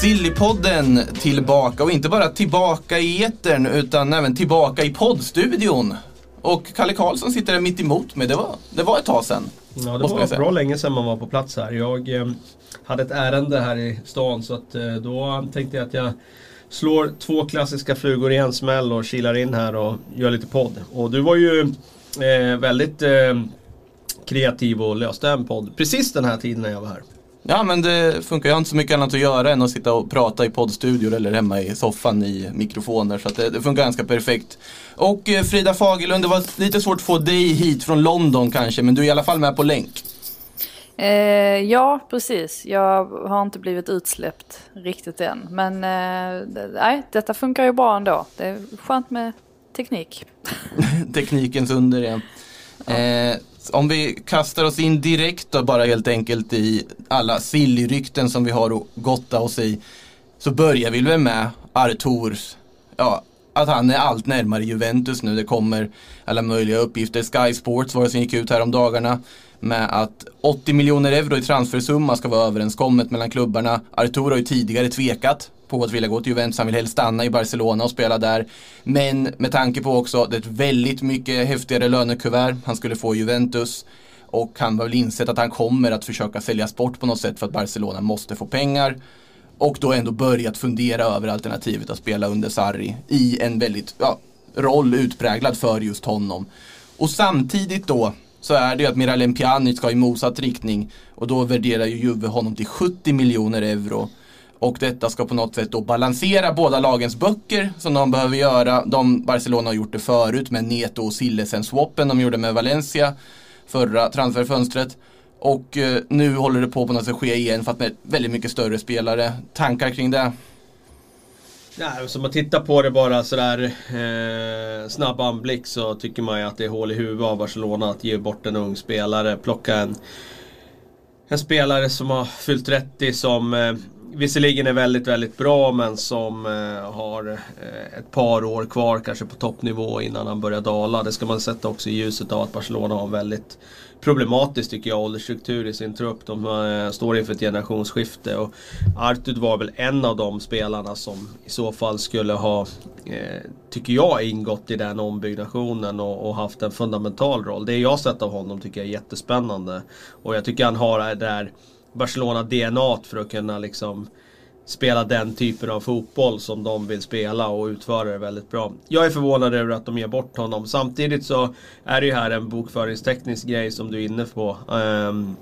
Sillypodden tillbaka och inte bara tillbaka i etern utan även tillbaka i poddstudion. Och Kalle Karlsson sitter där mitt emot mig. Det var, det var ett tag sedan. Ja, det var bra länge sedan man var på plats här. Jag eh, hade ett ärende här i stan så att, eh, då tänkte jag att jag slår två klassiska flugor i en smäll och kilar in här och gör lite podd. Och du var ju eh, väldigt eh, kreativ och löste en podd precis den här tiden när jag var här. Ja men det funkar. Jag har inte så mycket annat att göra än att sitta och prata i poddstudior eller hemma i soffan i mikrofoner. Så att det, det funkar ganska perfekt. Och eh, Frida Fagerlund, det var lite svårt att få dig hit från London kanske, men du är i alla fall med på länk. Eh, ja, precis. Jag har inte blivit utsläppt riktigt än. Men eh, det, nej, detta funkar ju bra ändå. Det är skönt med teknik. Teknikens under igen. Eh, om vi kastar oss in direkt då bara helt enkelt i alla sillrykten som vi har att gotta oss i. Så börjar vi väl med Arturs, ja, att han är allt närmare Juventus nu. Det kommer alla möjliga uppgifter. Sky Sports var det som gick ut här om dagarna med att 80 miljoner euro i transfersumma ska vara överenskommet mellan klubbarna. Artur har ju tidigare tvekat på att vilja gå till Juventus. Han vill helst stanna i Barcelona och spela där. Men med tanke på också det är ett väldigt mycket häftigare lönekuvert han skulle få i Juventus. Och han har väl insett att han kommer att försöka sälja sport på något sätt för att Barcelona måste få pengar. Och då ändå börjat fundera över alternativet att spela under Sarri i en väldigt ja, roll utpräglad för just honom. Och samtidigt då så är det ju att Miralem Pjanic ska i motsatt riktning och då värderar ju Juve honom till 70 miljoner euro. Och detta ska på något sätt då balansera båda lagens böcker som de behöver göra. De, Barcelona har gjort det förut med Neto och Sillesen-swappen de gjorde med Valencia förra transferfönstret. Och eh, nu håller det på på något sätt ske igen fast med väldigt mycket större spelare. Tankar kring det? Ja, så om man tittar på det bara sådär eh, snabb anblick så tycker man ju att det är hål i huvudet av Barcelona att ge bort en ung spelare. Plocka en, en spelare som har fyllt 30 som eh, visserligen är väldigt, väldigt bra men som eh, har eh, ett par år kvar kanske på toppnivå innan han börjar dala. Det ska man sätta också i ljuset av att Barcelona har väldigt problematiskt tycker jag åldersstruktur i sin trupp. De eh, står inför ett generationsskifte och Artud var väl en av de spelarna som i så fall skulle ha, eh, tycker jag, ingått i den ombyggnationen och, och haft en fundamental roll. Det jag sett av honom tycker jag är jättespännande. Och jag tycker han har eh, det där Barcelona-DNA för att kunna liksom spela den typen av fotboll som de vill spela och utföra det väldigt bra. Jag är förvånad över att de ger bort honom. Samtidigt så är det ju här en bokföringsteknisk grej som du är inne på. Um,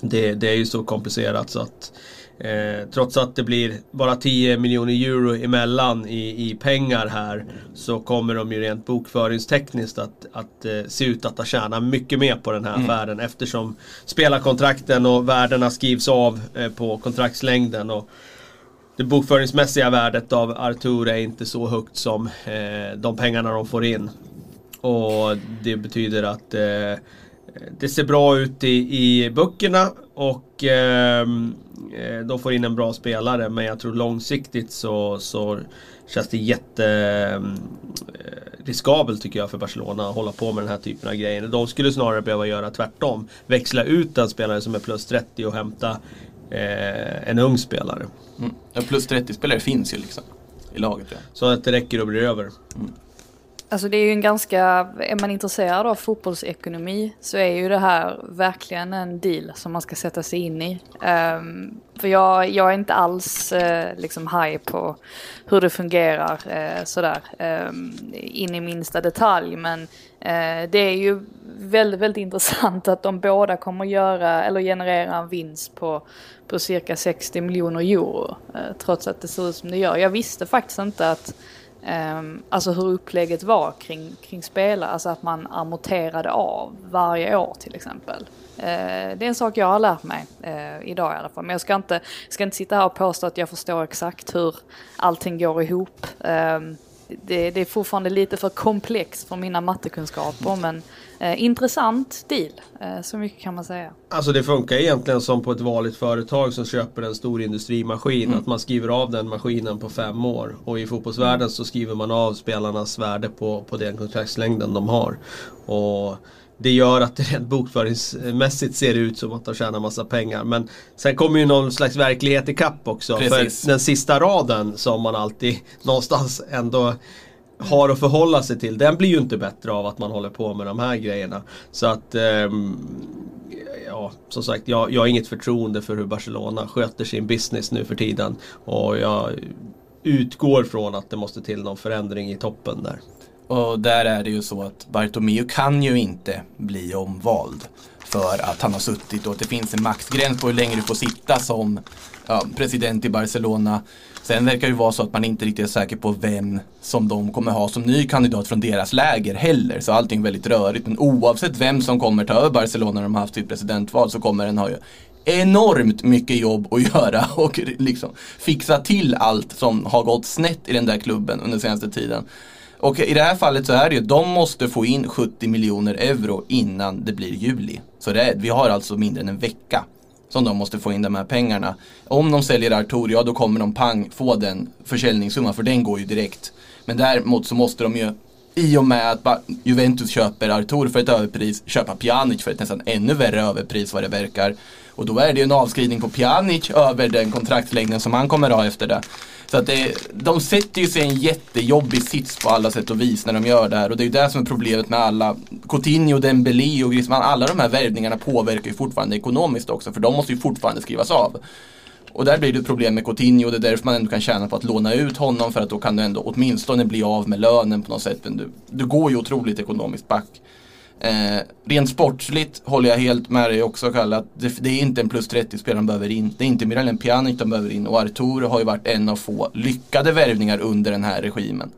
det, det, är ju så komplicerat så att eh, trots att det blir bara 10 miljoner euro emellan i, i pengar här så kommer de ju rent bokföringstekniskt att, att eh, se ut att ha tjänat mycket mer på den här Mm. affären eftersom spelarkontrakten och värdena skrivs av eh, på kontraktslängden. Och, det bokföringsmässiga värdet av Artur är inte så högt som eh, de pengarna de får in. Och det betyder att eh, det ser bra ut i, i böckerna och ehm, eh, de får in en bra spelare. Men jag tror långsiktigt så, så känns det jätte eh, riskabelt tycker jag för Barcelona att hålla på med den här typen av grejer. De skulle snarare behöva göra tvärtom. Växla ut en spelare som är plus 30 och hämta eh, en ung spelare. Mm. Ja, plus 30-spelare finns ju liksom i laget. Ja. Så att det räcker och blir över. Alltså det är ju en ganska, är man intresserad av fotbollsekonomi så är ju det här verkligen en deal som man ska sätta sig in i. Um, för jag, jag är inte alls uh, liksom high på hur det fungerar uh, sådär um, in i minsta detalj men uh, det är ju väldigt, väldigt intressant att de båda kommer göra eller generera en vinst på, på cirka 60 miljoner euro trots att det ser ut som det gör. Jag visste faktiskt inte att Um, alltså hur upplägget var kring, kring spelare, alltså att man amorterade av varje år till exempel. Uh, det är en sak jag har lärt mig uh, idag i alla fall. Men jag ska inte, ska inte sitta här och påstå att jag förstår exakt hur allting går ihop. Um, det, det, är fortfarande lite för komplext för mina mattekunskaper men eh, intressant deal. Eh, så mycket kan man säga. Alltså det funkar egentligen som på ett vanligt företag som köper en stor industrimaskin. Mm. Att man skriver av den maskinen på fem år. Och i fotbollsvärlden så skriver man av spelarnas värde på, på den kontraktslängden de har. Och det gör att det rent bokföringsmässigt ser ut som att de tjänar massa pengar. Men sen kommer ju någon slags verklighet i kapp också. Precis. För den sista raden som man alltid någonstans ändå har att förhålla sig till. Den blir ju inte bättre av att man håller på med de här grejerna. Så att ehm, Ja, som sagt, jag, jag har inget förtroende för hur Barcelona sköter sin business nu för tiden. Och jag utgår från att det måste till någon förändring i toppen där. Och där är det ju så att Bartomeu kan ju inte bli omvald. För att han har suttit och att det finns en maxgräns på hur länge du får sitta som ja, president i Barcelona. Sen verkar det ju vara så att man inte riktigt är säker på vem som de kommer ha som ny kandidat från deras läger heller. Så allting är väldigt rörigt. Men oavsett vem som kommer ta över Barcelona när de har haft sitt presidentval så kommer den ha ju enormt mycket jobb att göra och liksom fixa till allt som har gått snett i den där klubben under senaste tiden. Och i det här fallet så är det ju, de måste få in 70 miljoner euro innan det blir juli. Så det är, vi har alltså mindre än en vecka som de måste få in de här pengarna. Om de säljer Artur, ja då kommer de pang få den försäljningssumman för den går ju direkt. Men däremot så måste de ju i och med att Juventus köper Artur för ett överpris, köpa Pjanic för ett nästan ännu värre överpris vad det verkar. Och då är det ju en avskrivning på Pjanic över den kontraktslängden som han kommer ha efter det. Så att det, de sätter ju sig i en jättejobbig sits på alla sätt och vis när de gör det här. Och det är ju det som är problemet med alla, Coutinho, Dembélé och Griezmann, alla de här värvningarna påverkar ju fortfarande ekonomiskt också. För de måste ju fortfarande skrivas av. Och där blir det ett problem med Coutinho och det är därför man ändå kan tjäna på att låna ut honom för att då kan du ändå åtminstone bli av med lönen på något sätt. Men du, du går ju otroligt ekonomiskt back. Eh, rent sportsligt håller jag helt med dig också Kalle, att det, det är inte en plus 30-spelare de behöver in. Det är inte Miralem Pjanic de behöver in och Artur har ju varit en av få lyckade värvningar under den här regimen.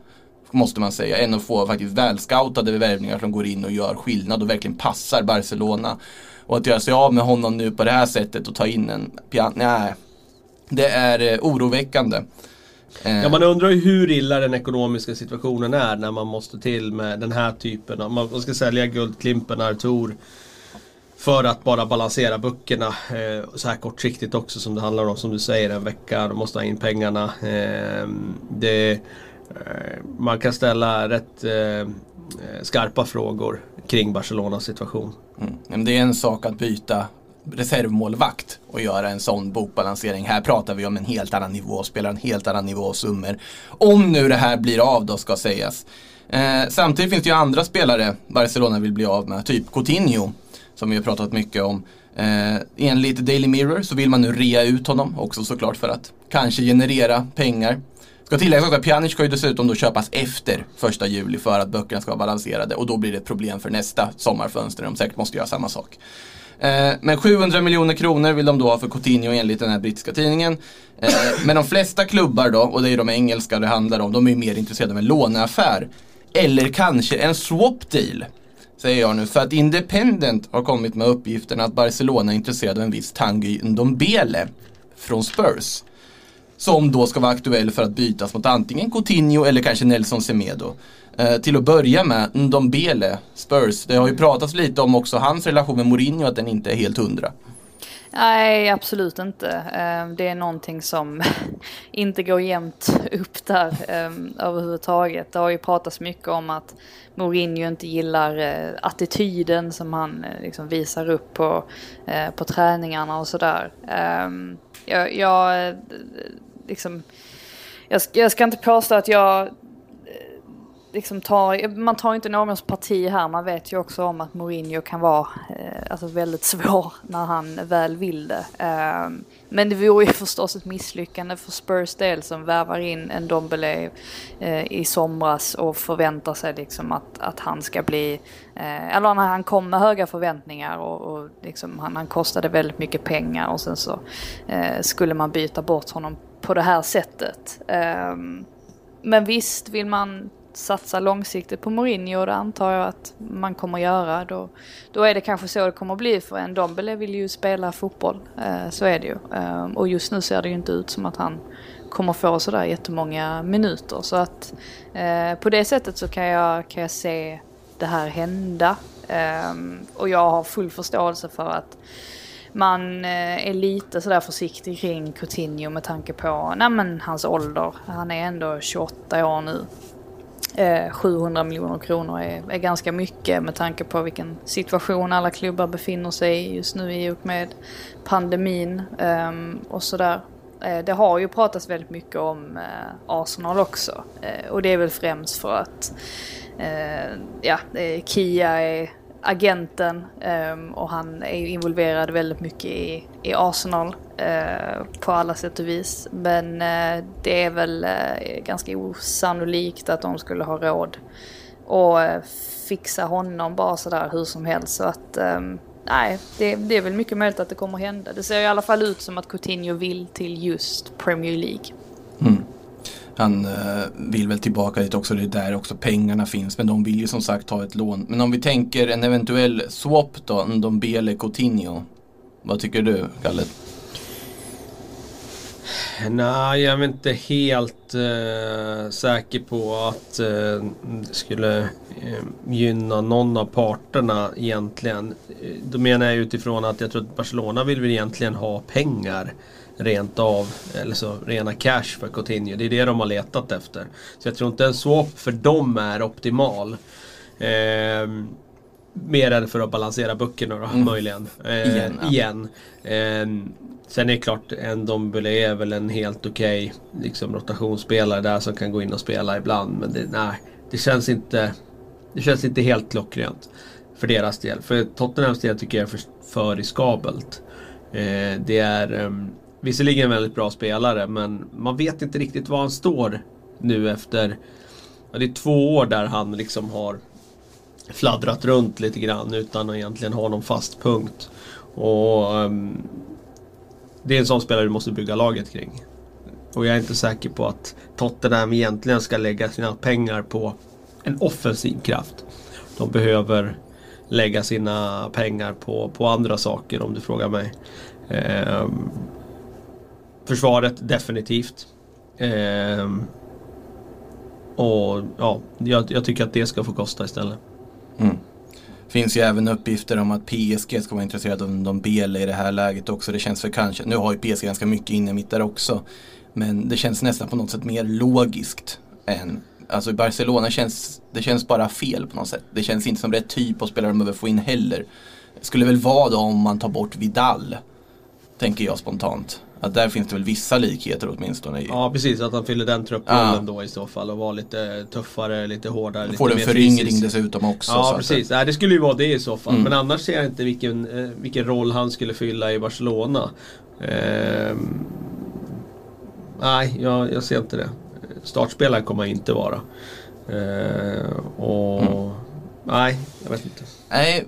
Måste man säga. En av få faktiskt välscoutade värvningar som går in och gör skillnad och verkligen passar Barcelona. Och att göra sig av med honom nu på det här sättet och ta in en Pjanic, nej. Det är eh, oroväckande. Eh, Ja, man undrar ju hur illa den ekonomiska situationen är när man måste till med den här typen av... Man ska sälja Guldklimpen, Artur. För att bara balansera böckerna eh, så här kortsiktigt också som det handlar om. Som du säger, en vecka. De måste ha in pengarna. Eh, det, eh, man kan ställa rätt eh, skarpa frågor kring Barcelonas situation. Mm. Men det är en sak att byta reservmålvakt och göra en sån bokbalansering. Här pratar vi om en helt annan nivå, spelar en helt annan nivå och summor. Om nu det här blir av då ska sägas. Eh, samtidigt finns det ju andra spelare Barcelona vill bli av med, typ Coutinho. Som vi har pratat mycket om. Eh, enligt Daily Mirror så vill man nu rea ut honom, också såklart för att kanske generera pengar. Ska tilläggas att Pjanic ska ju dessutom då köpas efter första juli för att böckerna ska vara balanserade och då blir det ett problem för nästa sommarfönster. De säkert måste göra samma sak. Eh, men 700 miljoner kronor vill de då ha för Coutinho enligt den här brittiska tidningen. Eh, men de flesta klubbar då, och det är de engelska det handlar om, de är ju mer intresserade av en låneaffär. Eller kanske en swap deal. Säger jag nu, för att Independent har kommit med uppgiften att Barcelona är intresserad av en viss Tanguy Ndombele från Spurs. Som då ska vara aktuell för att bytas mot antingen Coutinho eller kanske Nelson Semedo. Eh, till att börja med, Ndombele, Spurs. Det har ju pratats lite om också hans relation med Mourinho, att den inte är helt hundra. Nej, absolut inte. Eh, det är någonting som inte går jämnt upp där eh, överhuvudtaget. Det har ju pratats mycket om att Mourinho inte gillar eh, attityden som han liksom visar upp på, på träningarna och sådär. Jag, jag, liksom, jag, ska- jag ska inte påstå att jag eh, liksom tar, man tar inte någons parti här. Man vet ju också om att Mourinho kan vara eh, alltså väldigt svår när han väl vill det. Eh, men det vore ju förstås ett misslyckande för Spurs del som värvar in en Dombele eh, i somras och förväntar sig liksom att, att han ska bli, eh, eller när han kom med höga förväntningar och, och liksom han, han kostade väldigt mycket pengar och sen så eh, skulle man byta bort honom på det här sättet. Ehm, men visst, vill man satsa långsiktigt på Mourinho och det antar jag att man kommer göra. Då, då är det kanske så det kommer bli för en Dombele vill ju spela fotboll. Eh, så är det ju. Ehm, och just nu ser det ju inte ut som att han kommer få sådär jättemånga minuter. Så att eh, på det sättet så kan jag, kan jag se det här hända. Eh, och jag har full förståelse för att man eh, är lite sådär försiktig kring Coutinho med tanke på nej men, hans ålder. Han är ändå 28 år nu. Eh, 700 miljoner kronor är, är ganska mycket med tanke på vilken situation alla klubbar befinner sig i just nu i och med pandemin um, och sådär. Eh, det har ju pratats väldigt mycket om Arsenal också och det är väl främst för att ja, Kia är agenten ehm, och han är ju involverad väldigt mycket i, i Arsenal eh, på alla sätt och vis. Men eh, det är väl eh, ganska osannolikt att de skulle ha råd att fixa honom bara sådär hur som helst. Så att ehm, nej, det, det, är väl mycket möjligt att det kommer hända. Det ser i alla fall ut som att Coutinho vill till just Premier League. Mm. Han eh, vill väl tillbaka dit också, det är där också pengarna finns. Men de vill ju som sagt ha ett lån. Men om vi tänker en eventuell swap då, Ndombele Coutinho. Vad tycker du, Kalle? Nej, jag är inte helt eh, säker på att eh, det skulle eh, gynna någon av parterna egentligen. Eh, då menar jag utifrån att jag tror att Barcelona vill väl egentligen ha pengar rent av, eller så rena cash för Coutinho. Det är det de har letat efter. Så jag tror inte en swap för dem är optimal. Eh, mer än för att balansera böckerna då, mm. möjligen. Eh, igen. Ja. igen. Eh, sen är det klart, en Dombele är väl en helt okej okay, liksom, rotationsspelare där som kan gå in och spela ibland. Men det, nej, det känns inte det känns inte helt klockrent för deras del. För Tottenhams del tycker jag är för, för riskabelt. Eh, det är um, Visserligen en väldigt bra spelare men man vet inte riktigt var han står nu efter ja, Det är två år där han liksom har fladdrat runt lite grann utan att egentligen ha någon fast punkt. Och um, Det är en sån spelare du måste bygga laget kring. Och jag är inte säker på att Tottenham egentligen ska lägga sina pengar på en offensiv kraft. De behöver lägga sina pengar på, på andra saker om du frågar mig. Um, Försvaret definitivt. Eh, och ja, jag, jag, tycker att det ska få kosta istället. Mm. Finns ju även uppgifter om att PSG ska vara intresserade av de Bele i det här läget också. Det känns för kanske, nu har ju PSG ganska mycket inne mitt där också. Men det känns nästan på något sätt mer logiskt än Alltså i Barcelona känns det känns bara fel på något sätt. Det känns inte som rätt typ av spelare de behöver få in heller. Det skulle väl vara då om man tar bort Vidal. Tänker jag spontant. Att där finns det väl vissa likheter åtminstone. Ja precis, att han fyller den trupprollen ja. då i så fall och var lite tuffare, lite hårdare. Lite får en föryngring dessutom också. Ja precis, det... Nej, det skulle ju vara det i så fall. Mm. Men annars ser jag inte vilken, eh, vilken roll han skulle fylla i Barcelona. Ehm... Nej, jag, jag ser inte det. Startspelare kommer han inte vara. Ehm... och... Mm. Nej, jag vet inte. Nej,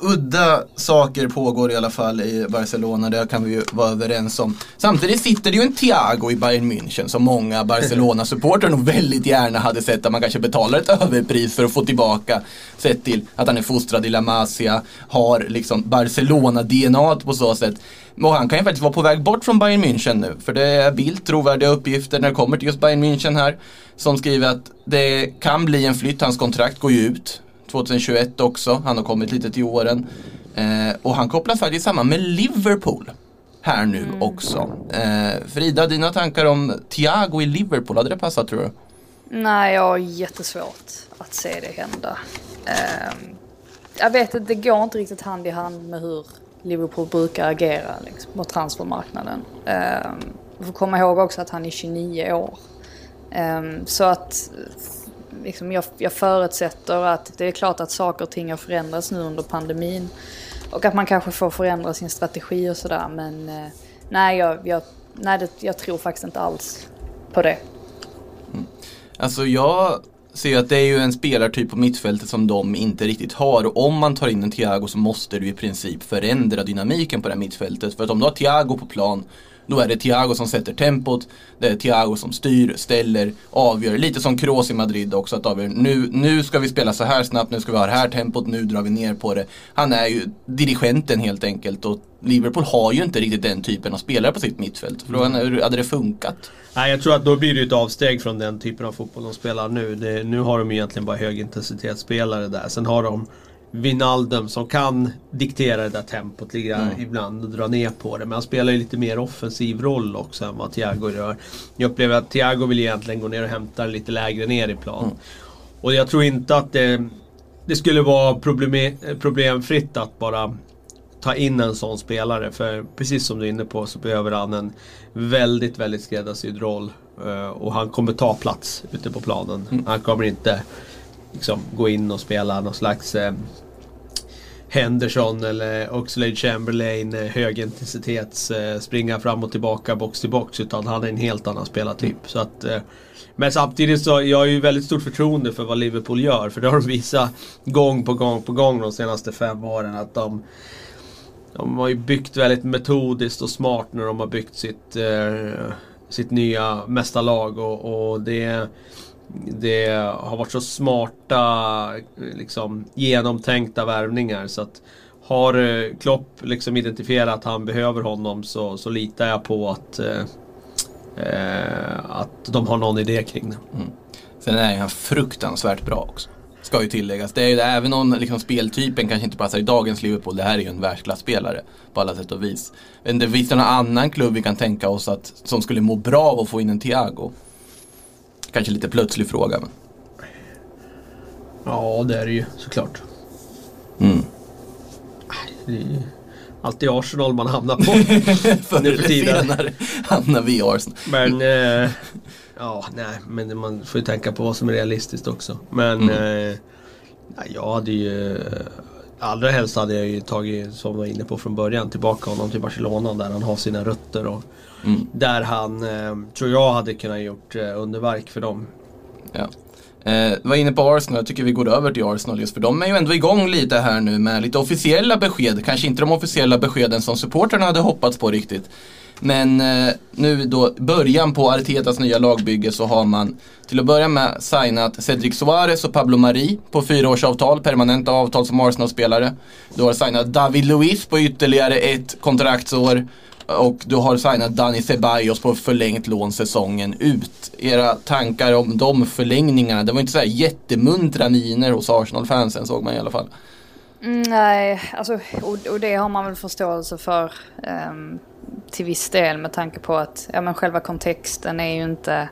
udda saker pågår i alla fall i Barcelona, det kan vi ju vara överens om. Samtidigt sitter det ju en Thiago i Bayern München som många Barcelona-supportrar nog väldigt gärna hade sett att man kanske betalar ett överpris för att få tillbaka. Sett till att han är fostrad i La Masia, har liksom Barcelona-DNA på så sätt. Och han kan ju faktiskt vara på väg bort från Bayern München nu. För det är Bildt trovärdiga uppgifter när det kommer till just Bayern München här. Som skriver att det kan bli en flytt, hans kontrakt går ju ut 2021 också. Han har kommit lite till åren. Eh, och han kopplas faktiskt samman med Liverpool. Här nu mm. också. Eh, Frida, dina tankar om Thiago i Liverpool, hade det passat tror du? Nej, jag har jättesvårt att se det hända. Eh, jag vet att det går inte riktigt hand i hand med hur Liverpool brukar agera liksom, på transfermarknaden. Eh, vi får komma ihåg också att han är 29 år. Um, så att liksom jag, jag förutsätter att det är klart att saker och ting har förändrats nu under pandemin. Och att man kanske får förändra sin strategi och sådär. Men eh, nej, jag, jag, nej det, jag tror faktiskt inte alls på det. Mm. Alltså jag ser att det är ju en spelartyp på mittfältet som de inte riktigt har. Och om man tar in en Thiago så måste du i princip förändra dynamiken på det här mittfältet. För att om du har Thiago på plan då är det Thiago som sätter tempot. Det är Thiago som styr, ställer, avgör. Lite som Kroos i Madrid också. Att avgöra. Nu, nu ska vi spela så här snabbt, nu ska vi ha det här tempot, nu drar vi ner på det. Han är ju dirigenten helt enkelt. Och Liverpool har ju inte riktigt den typen av spelare på sitt mittfält. Frågan är hur hade det funkat? Nej, jag tror att då blir det ett avsteg från den typen av fotboll de spelar nu. Det, nu har de egentligen bara högintensitetsspelare där. Sen har de Vinaldum som kan diktera det där tempot lite grann ibland och dra ner på det. Men han spelar ju lite mer offensiv roll också än vad Thiago gör. Jag upplever att Thiago vill egentligen gå ner och hämta det lite lägre ner i plan. Och jag tror inte att det, det skulle vara problem, problemfritt att bara ta in en sån spelare. För precis som du är inne på så behöver han en väldigt, väldigt skräddarsydd roll. Eh, Och han kommer ta plats ute på planen. Han kommer inte liksom, gå in och spela någon slags eh, Henderson eller Oxlade Chamberlain eh, högintensitets eh, springa fram och tillbaka box till box utan han är en helt annan spelartyp. Så att, eh, men samtidigt så jag har ju väldigt stort förtroende för vad Liverpool gör för det har de visat gång på gång på gång de senaste fem åren att de de har ju byggt väldigt metodiskt och smart när de har byggt sitt, eh, sitt nya mästarlag och, och det, det har varit så smarta, liksom, genomtänkta värvningar så att har eh, Klopp liksom identifierat att han behöver honom så, så litar jag på att, eh, eh att de har någon idé kring det. Mm. Sen är han fruktansvärt bra också. Ska ju tilläggas. Det är ju, även om liksom, speltypen kanske inte passar i dagens Liverpool. Det här är ju en världsklasspelare på alla sätt och vis. Men det finns det någon annan klubb vi kan tänka oss att, som skulle må bra av att få in en Thiago? Kanske lite plötslig fråga men. Ja, det är det ju såklart. Mm. Det är ju alltid Arsenal man hamnar på. Förr eller senare hamnar vi i Arsenal. Men eh, ja, nej, men man får ju tänka på vad som är realistiskt också. Men Mm. eh, jag hade ju Allra helst hade jag ju tagit, som jag var inne på från början, tillbaka honom till Barcelona där han har sina rötter och Mm. där han, eh, tror jag, hade kunnat gjort eh, underverk för dem. Ja. Eh, var inne på Arsenal, jag tycker vi går över till Arsenal just för de är ju ändå igång lite här nu med lite officiella besked. Kanske inte de officiella beskeden som supporterna hade hoppats på riktigt. Men eh, nu då början på Artetas nya lagbygge så har man till att börja med signat Cedric Suarez och Pablo Mari på fyraårsavtal, permanenta avtal som Arsenal-spelare. Du har signat David Luiz på ytterligare ett kontraktsår. Och du har signat Dani Ceballos på förlängt lån säsongen ut. Era tankar om de förlängningarna, det var inte så här jättemuntra miner hos Arsenal-fansen såg man i alla fall. Mm, nej, alltså, och, och det har man väl förståelse för Um, till viss del med tanke på att ja, men själva kontexten är ju inte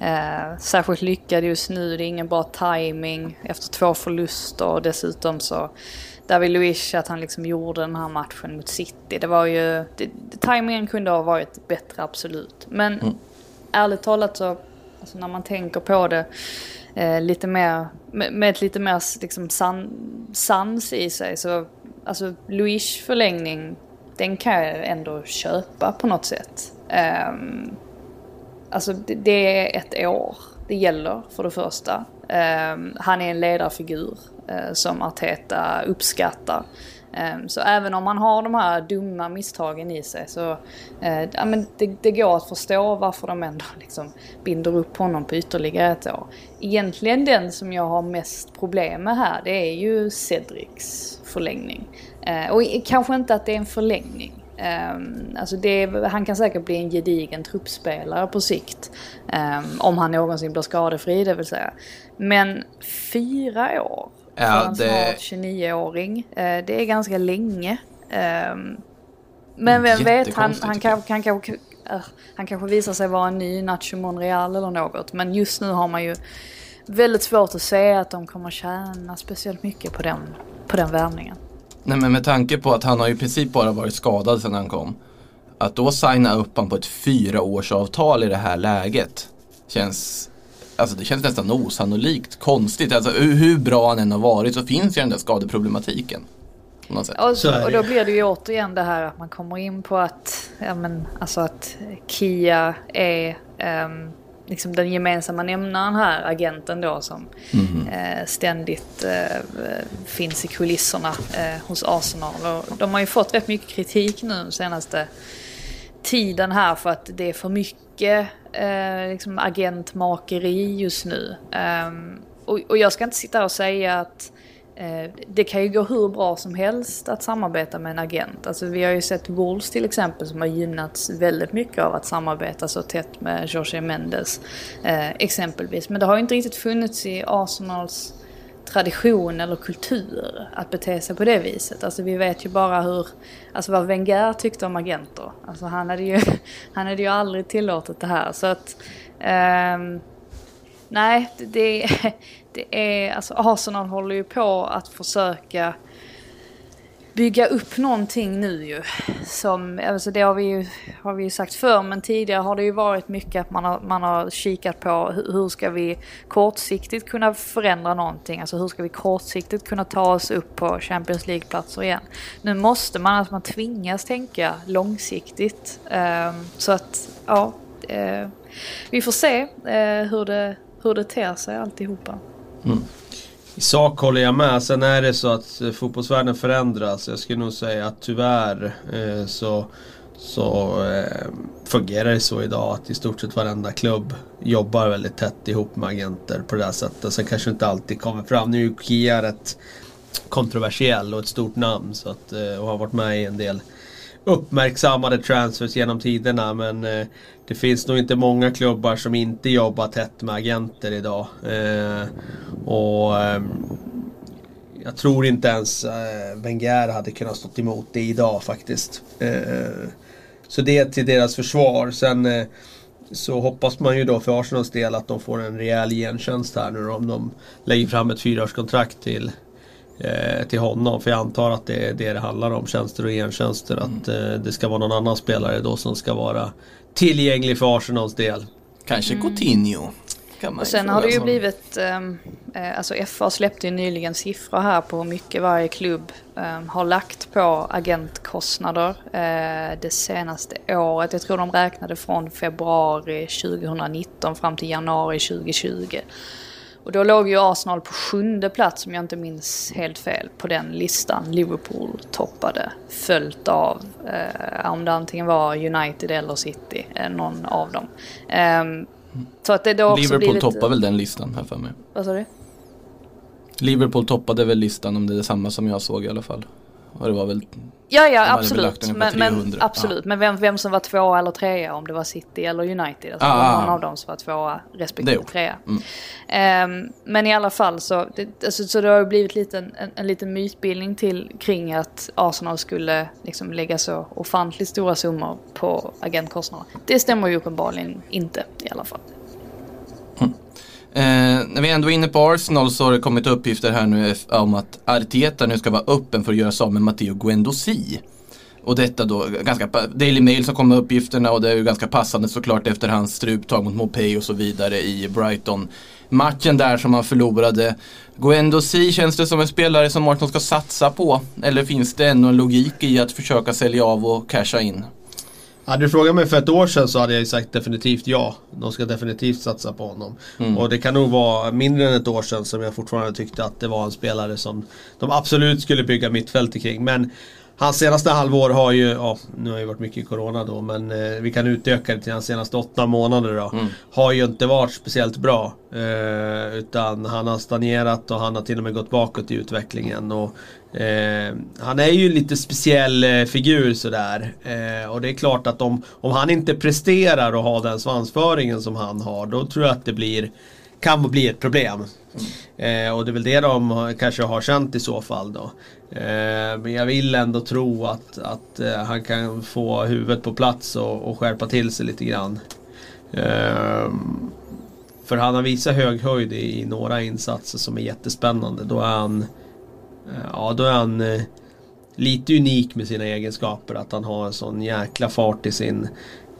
eh, särskilt lyckad just nu. Det är ingen bra timing efter två förluster och dessutom så David Luiz att han liksom gjorde den här matchen mot City. Det var ju, det, timingen kunde ha varit bättre absolut. Men ärligt talat så, alltså när man tänker på det eh, lite mer, med, med ett lite mer liksom san, sans i sig så, alltså Luis förlängning, den kan jag ändå köpa på något sätt. Um, alltså det, det är ett år det gäller för det första. Um, han är en ledarfigur uh, som Arteta uppskattar. Um, så även om man har de här dumma misstagen i sig så uh, ja, men det, det går att förstå varför de ändå liksom binder upp honom på ytterligare ett år. Egentligen den som jag har mest problem med här det är ju Cedrics förlängning. Eh, och kanske inte att det är en förlängning. Um, alltså det, han kan säkert bli en gedigen truppspelare på sikt. ehm, om han någonsin blir skadefri det vill säga. Men fyra år Ja, för en det- snart 29-åring. eh, det är ganska länge. Ehm, men vem vet, han, han, kan, kan, kanske- eh, han kanske visar sig vara en ny Nacho Monreal eller något. Men just nu har man ju väldigt svårt att se att de kommer tjäna speciellt mycket på den, på den värvningen. Nej men med tanke på att han har ju i princip bara varit skadad sedan han kom. Att då signa upp han på ett fyraårsavtal i det här läget känns Alltså det känns nästan osannolikt, konstigt. Alltså hur, bra han än har varit så finns ju den där skadeproblematiken. Och, Så och då blir det ju återigen det här att man kommer in på att, ja men alltså att Kia är ehm, liksom den gemensamma nämnaren här, agenten då som eh, ständigt eh, finns i kulisserna eh, hos Arsenal. Och de har ju fått rätt mycket kritik nu de senaste tiden här för att det är för mycket eh, liksom agentmakeri just nu. Um, och, och, jag ska inte sitta här och säga att Eh, det kan ju gå hur bra som helst att samarbeta med en agent. Alltså vi har ju sett Wolves till exempel som har gynnats väldigt mycket av att samarbeta så tätt med Jorge Mendes eh, exempelvis. Men det har ju inte riktigt funnits i Arsenals tradition eller kultur att bete sig på det viset. Alltså vi vet ju bara hur, alltså vad Wenger tyckte om agenter. Alltså han hade ju, han hade ju aldrig tillåtit det här så att um, Nej, det, det är, alltså Arsenal håller ju på att försöka bygga upp någonting nu ju. Som, alltså det har vi ju, har vi ju sagt förr, men tidigare har det ju varit mycket att man har, man har kikat på hur ska vi kortsiktigt kunna förändra någonting. Alltså hur ska vi kortsiktigt kunna ta oss upp på Champions League-platser igen. Nu måste man, alltså man tvingas tänka långsiktigt. Um, så att, ja. Uh, vi får se uh, hur, det, hur det ter sig alltihopa. Mm. I sak håller jag med. Sen är det så att eh, fotbollsvärlden förändras. Jag skulle nog säga att tyvärr eh, så, så eh, fungerar det så idag att i stort sett varenda klubb jobbar väldigt tätt ihop med agenter på det här sättet. Sen kanske inte alltid kommer fram. Nu är ju Kia rätt kontroversiell och ett stort namn så att, eh, och har varit med i en del uppmärksammade transfers genom tiderna men eh, det finns nog inte många klubbar som inte jobbar tätt med agenter idag. Eh, och eh, jag tror inte ens eh, Wenger hade kunnat stå emot det idag faktiskt. Eh, så det är till deras försvar. Sen eh, så hoppas man ju då för Arsenals del att de får en rejäl gentjänst här nu om de lägger fram ett fyraårskontrakt till till honom. För jag antar att det är det det handlar om, tjänster och gentjänster. Mm. Att eh, det ska vara någon annan spelare då som ska vara tillgänglig för Arsenals del. Kanske mm. Coutinho. och sen har det ju blivit, ehm, eh, alltså FA släppte ju nyligen siffror här på hur mycket varje klubb eh, har lagt på agentkostnader eh, det senaste året. Jag tror de räknade från februari 2019 fram till januari 2020. Och då låg ju Arsenal på sjunde plats om jag inte minns helt fel på den listan. Liverpool toppade. Följt av, eh, om det antingen var United eller City, eh, någon av dem. Eh, så att det då också Liverpool lite... toppar väl den listan här för mig. Vad sa du? Liverpool toppade väl listan om det är detsamma som jag såg i alla fall. Och det var väl Ja, ja absolut. Men, men, absolut. Ja. men vem, vem som var tvåa eller trea, om det var City eller United. Alltså ah, någon ah. av dem som var tvåa respektive trea. Mm. Um, men i alla fall så, det, alltså, så det har blivit lite en, en, en liten mytbildning till kring att Arsenal skulle liksom lägga så ofantligt stora summor på agentkostnader. Det stämmer ju uppenbarligen inte i alla fall. Eh, när vi ändå är inne på Arsenal så har det kommit uppgifter här nu om att Arteta nu ska vara öppen för att göra sig av med Matteo Guendouzi. Och detta då, ganska, Daily Mail som kom med uppgifterna och det är ju ganska passande såklart efter hans struptag mot Mopey och så vidare i Brighton. Matchen där som han förlorade. Guendouzi känns det som en spelare som Arsenal ska satsa på? Eller finns det ändå en logik i att försöka sälja av och casha in? Hade du frågat mig för ett år sedan så hade jag sagt definitivt ja. De ska definitivt satsa på honom. Mm. Och det kan nog vara mindre än ett år sedan som jag fortfarande tyckte att det var en spelare som de absolut skulle bygga mittfält kring. Men Hans senaste halvår har ju, ja nu har ju varit mycket corona då men eh, vi kan utöka det till hans senaste åtta månader då. Mm. Har ju inte varit speciellt bra. Eh, utan han har stagnerat och han har till och med gått bakåt i utvecklingen. Och, eh, han är ju en lite speciell eh, figur sådär. Eh, och det är klart att om, om han inte presterar och har den svansföringen som han har då tror jag att det blir kan bli ett problem. Eh, och det är väl det de kanske har känt i så fall då. Eh, men jag vill ändå tro att, att eh, han kan få huvudet på plats och, och skärpa till sig lite grann. Eh, för han har visat hög höjd i, i, några insatser som är jättespännande. Då är han, eh, ja, då är han eh, lite unik med sina egenskaper. Att han har en sån jäkla fart i sin,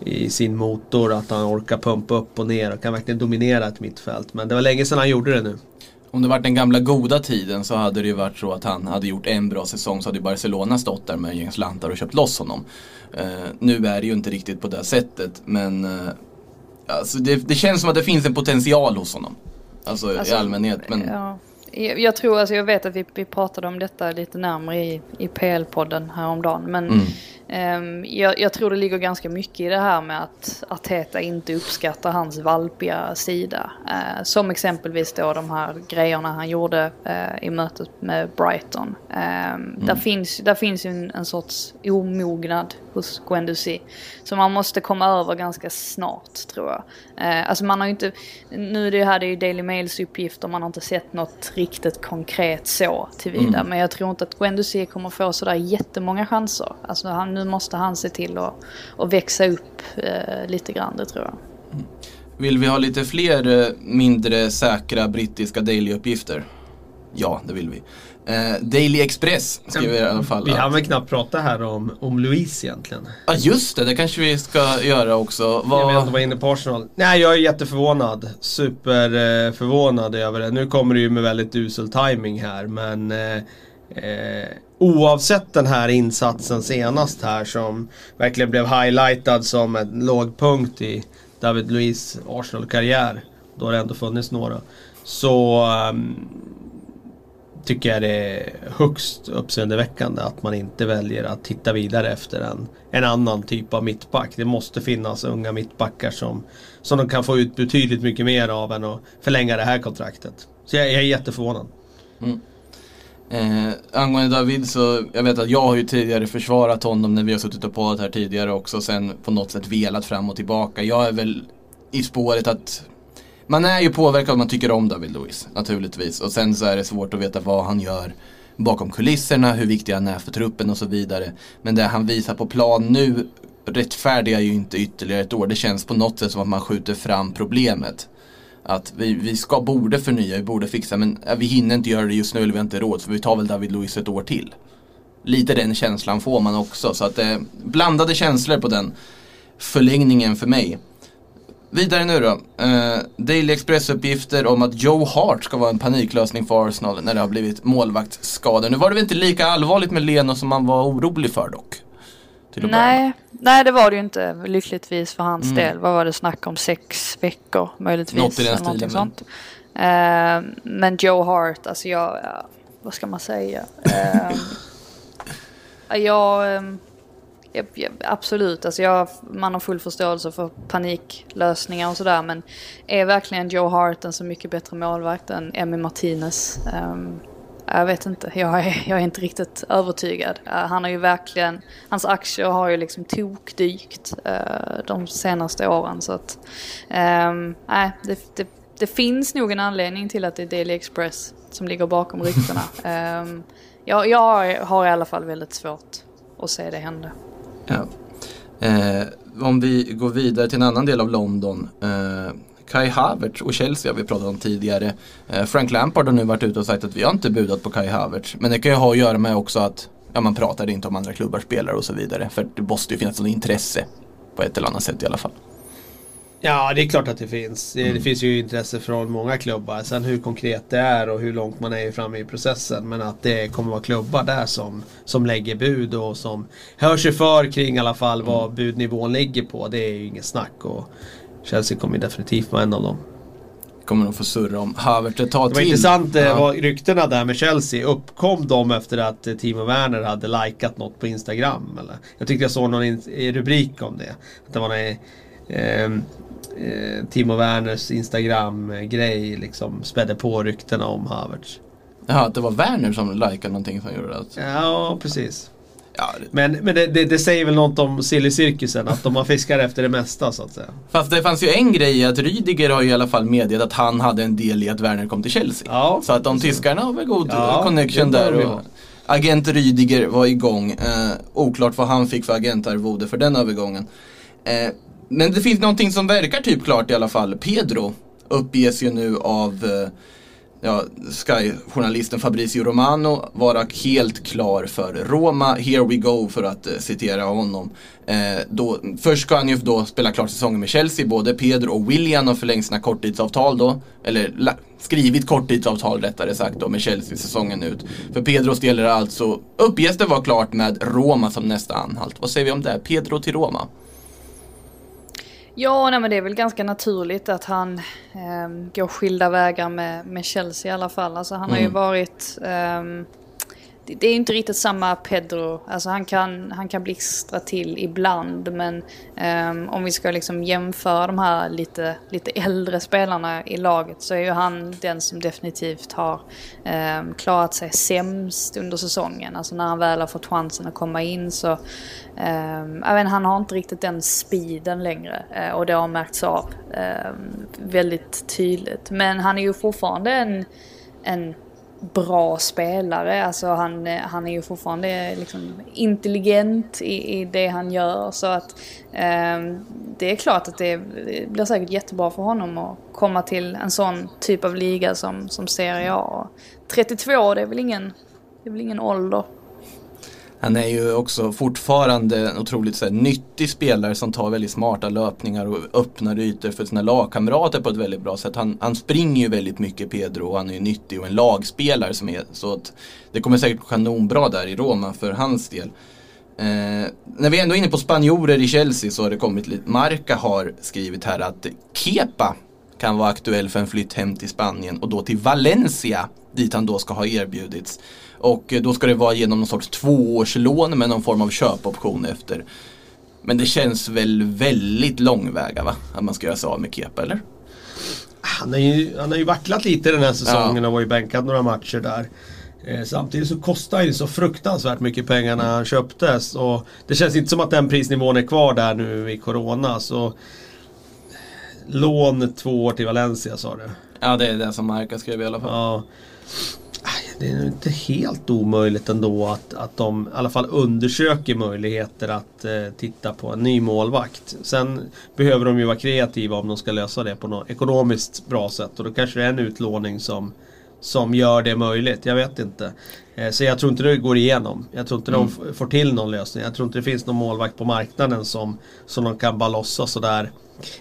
i sin motor. Att han orkar pumpa upp och ner och kan verkligen dominera ett mittfält. Men det var länge sedan han gjorde det nu. Om det varit den gamla goda tiden så hade det ju varit så att han hade gjort en bra säsong så hade Barcelona stått där med en gäng slantar och köpt loss honom. Uh, nu är det ju inte riktigt på det sättet men uh, alltså det, det, känns som att det finns en potential hos honom. Alltså, alltså i allmänhet. Men... Ja. Jag tror, alltså jag vet att vi, vi pratade om detta lite närmare i, i PL-podden häromdagen. Men mm ehm, jag, jag tror det ligger ganska mycket i det här med att Arteta inte uppskattar hans valpiga sida. Eh, som exempelvis då de här grejerna han gjorde eh, i mötet med Brighton. Ehm, där, finns, där finns ju en, en sorts omognad hos Guendouzi. Som man måste komma över ganska snart tror jag. Eh, alltså man har ju inte, nu är det här det är ju Daily Mails uppgifter, man har inte sett något riktigt konkret så tillvida. Men jag tror inte att Guendouzi kommer få sådär jättemånga chanser. Alltså han, nu måste han se till att, att växa upp eh, lite grann, det tror jag. Vill vi ha lite fler eh, mindre säkra brittiska daily-uppgifter? Ja, det vill vi. Eh, Daily Express skriver i alla fall Vi har väl knappt pratat här om, om Louise egentligen. Ja just det, det kanske vi ska göra också. Jag vet inte vad inne på Arsenal. Nej, jag är jätteförvånad. Superförvånad eh, över det. Nu kommer det ju med väldigt usel timing här, men eh, eh, oavsett den här insatsen senast här som verkligen blev highlightad som en lågpunkt i David Luiz Arsenal-karriär. Då har det ändå funnits några. Så um, tycker jag det är högst uppseendeväckande att man inte väljer att titta vidare efter en, en annan typ av mittback. Det måste finnas unga mittbackar som, som de kan få ut betydligt mycket mer av än att förlänga det här kontraktet. Så jag, jag är jätteförvånad. Mm. Eh, angående David så, jag vet att jag har ju tidigare försvarat honom när vi har suttit och poddat här tidigare också. Sen på något sätt velat fram och tillbaka. Jag är väl i spåret att man är ju påverkad om man tycker om David Lewis naturligtvis. Och sen så är det svårt att veta vad han gör bakom kulisserna, hur viktig han är för truppen och så vidare. Men det han visar på plan nu rättfärdigar ju inte ytterligare ett år. Det känns på något sätt som att man skjuter fram problemet. Att vi, vi ska, borde förnya, vi borde fixa men äh, vi hinner inte göra det just nu eller vi har inte råd så vi tar väl David Luiz ett år till. Lite den känslan får man också så att eh, blandade känslor på den förlängningen för mig. Vidare nu då. Eh, Daily Express-uppgifter om att Joe Hart ska vara en paniklösning för Arsenal när det har blivit målvaktsskador. Nu var det väl inte lika allvarligt med Leno som man var orolig för dock? Till att börja med. Nej, nej, det var det ju inte lyckligtvis för hans Mm. del. Vad var det snack om? Sex veckor möjligtvis? Något i den stilen, sånt. Eh, men Joe Hart, alltså jag, ja, vad ska man säga? Ja, jag, ehm, jag, jag, absolut, alltså jag, man har full förståelse för paniklösningar och sådär. Men är verkligen Joe Hart en så mycket bättre målvakt än Emmy Martinez? Ehm, jag vet inte, jag är, jag är inte riktigt övertygad. Eh, han har ju verkligen, hans aktier har ju liksom tokdykt uh, de senaste åren. Så att, ehm, nej, det, det, det finns nog en anledning till att det är Daily Express som ligger bakom ryktena. um, jag, jag har i alla fall väldigt svårt att se det hända. Ja. Eh, om vi går vidare till en annan del av London. Eh, Kai Havertz och Chelsea har vi pratat om tidigare. Eh, Frank Lampard har nu varit ute och sagt att vi har inte budat på Kai Havertz. Men det kan ju ha att göra med också att ja, man pratar inte om andra klubbar, spelare och så vidare. För det måste ju finnas något intresse på ett eller annat sätt i alla fall. Ja, det är klart att det finns. Det, det finns ju intresse från många klubbar. Sen hur konkret det är och hur långt man är framme i processen. Men att det kommer vara klubbar där som, som lägger bud och som hör sig för kring i alla fall vad budnivån ligger på. Det är ju inget snack. Och Chelsea kommer definitivt vara en av dem. Kommer nog få surra om Havertz ett tag Det var till. intressant eh, Ja. vad ryktena där med Chelsea. Uppkom de efter att eh, Timo Werner hade likat något på Instagram? Eller? Jag tyckte jag såg någon rubrik om det. Att det var någon, eh, eh, Timo Werners Instagram-grej liksom spädde på ryktena om Havertz. Jaha, att det var Werner som likade någonting som gjorde det. Ja, precis. Ja, det- Men, men det, det, det säger väl något om silly-cirkusen, att de har fiskar efter det mesta så att säga. Fast det fanns ju en grej att Rydiger har ju i alla fall meddelat att han hade en del i att Werner kom till Chelsea. Ja, Så att de tyskarna har väl god Ja, connection där. Och agent Rydiger var igång. Eh, oklart vad han fick för agentarvode för den övergången. Eh, men det finns någonting som verkar typ klart i alla fall. Pedro uppges ju nu av eh, ja, Sky-journalisten Fabrizio Romano vara helt klar för Roma. Here we go för att eh, citera honom. Eh, då, först ska han ju då spela klart säsongen med Chelsea. Både Pedro och William har förlängt sina korttidsavtal då. Eller la, skrivit korttidsavtal rättare sagt då med Chelsea säsongen ut. För Pedros del är det alltså, uppges det vara klart med Roma som nästa anhalt. Vad säger vi om det? Pedro till Roma? Ja, nej, men det är väl ganska naturligt att han ehm, går skilda vägar med, med Chelsea i alla fall. Alltså, han har ju Mm. varit... ehm, det, är inte riktigt samma Pedro. Alltså han kan, han kan blixtra till ibland men um, om vi ska liksom jämföra de här lite, lite äldre spelarna i laget så är ju han den som definitivt har um, klarat sig sämst under säsongen. Alltså när han väl har fått chansen att komma in så Um, jag vet, han har inte riktigt den speeden längre uh, och det har märkts av um, väldigt tydligt. Men han är ju fortfarande en, en bra spelare. Alltså han, han är ju fortfarande liksom intelligent i, i det han gör. Så att eh, det är klart att det blir säkert jättebra för honom att komma till en sån typ av liga som, som Serie A. 32, det är väl ingen, det är väl ingen ålder. Han är ju också fortfarande en otroligt så här, nyttig spelare som tar väldigt smarta löpningar och öppnar ytor för sina lagkamrater på ett väldigt bra sätt. Han, han springer ju väldigt mycket Pedro och han är ju nyttig och en lagspelare som är så att det kommer säkert gå kanonbra där i Roma för hans del. Eh, när vi ändå är inne på spanjorer i Chelsea så har det kommit lite, Marca har skrivit här att Kepa kan vara aktuell för en flytt hem till Spanien och då till Valencia dit han då ska ha erbjudits. Och eh, då ska det vara genom någon sorts tvåårslån med någon form av köpoption efter. Men det känns väl väldigt långväga va? Att man ska göra sig av med Kepa eller? Han har ju, han har ju vacklat lite den här säsongen och var ju bänkad några matcher där. Eh, samtidigt så kostar ju så fruktansvärt mycket pengar när han köptes. Och det känns inte som att den prisnivån är kvar där nu i Corona. Så Lån två år till Valencia sa du? Ja det är det som Marca skrev i alla fall. Ja. Det är nog inte helt omöjligt ändå att, att de i alla fall undersöker möjligheter att eh, titta på en ny målvakt. Sen behöver de ju vara kreativa om de ska lösa det på något ekonomiskt bra sätt och då kanske det är en utlåning som som gör det möjligt. Jag vet inte. Eh, så jag tror inte det går igenom. Jag tror inte mm. de får till någon lösning. Jag tror inte det finns någon målvakt på marknaden som, som de kan bara lossa sådär.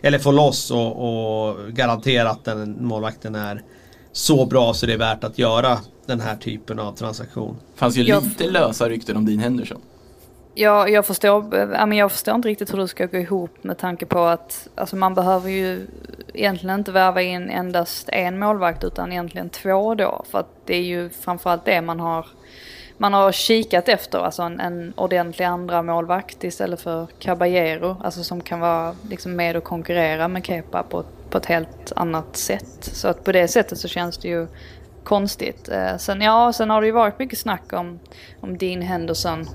Eller få loss och, och garantera att den målvakten är så bra så det är värt att göra den här typen av transaktion. Fanns ju lite lösa rykten om Dean Henderson. Ja, jag förstår, jag förstår inte riktigt hur det ska gå ihop med tanke på att alltså man behöver ju egentligen inte värva in endast en målvakt utan egentligen två då. För att det är ju framförallt det man har, man har kikat efter, alltså en, en ordentlig andra målvakt istället för Caballero. Alltså som kan vara liksom med och konkurrera med Kepa på, på ett helt annat sätt. Så att på det sättet så känns det ju konstigt. Eh, sen, ja, sen har det ju varit mycket snack om, om Dean Henderson.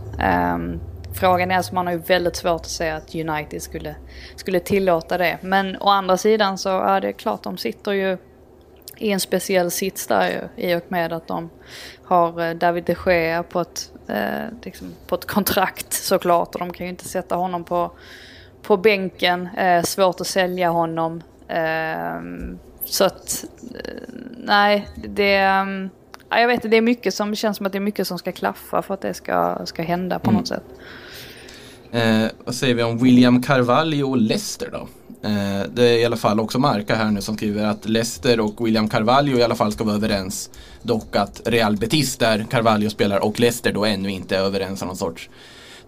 Um, Frågan är alltså, man har ju väldigt svårt att säga att United skulle, skulle tillåta det. Men å andra sidan så är det klart, de sitter ju i en speciell sits där ju, i och med att de har eh, David de Gea på ett, eh, liksom på ett kontrakt såklart och de kan ju inte sätta honom på, på bänken. Eh, svårt att sälja honom. Eh, så att, eh, nej, det... Um, jag vet det är mycket som, det känns som att det är mycket som ska klaffa för att det ska, ska hända på mm. något sätt. Eh, vad säger vi om William Carvalho och Leicester då? Eh, det är i alla fall också Marca här nu som skriver att Leicester och William Carvalho i alla fall ska vara överens. Dock att Real Betis där Carvalho spelar och Leicester då ännu inte är överens om någon sorts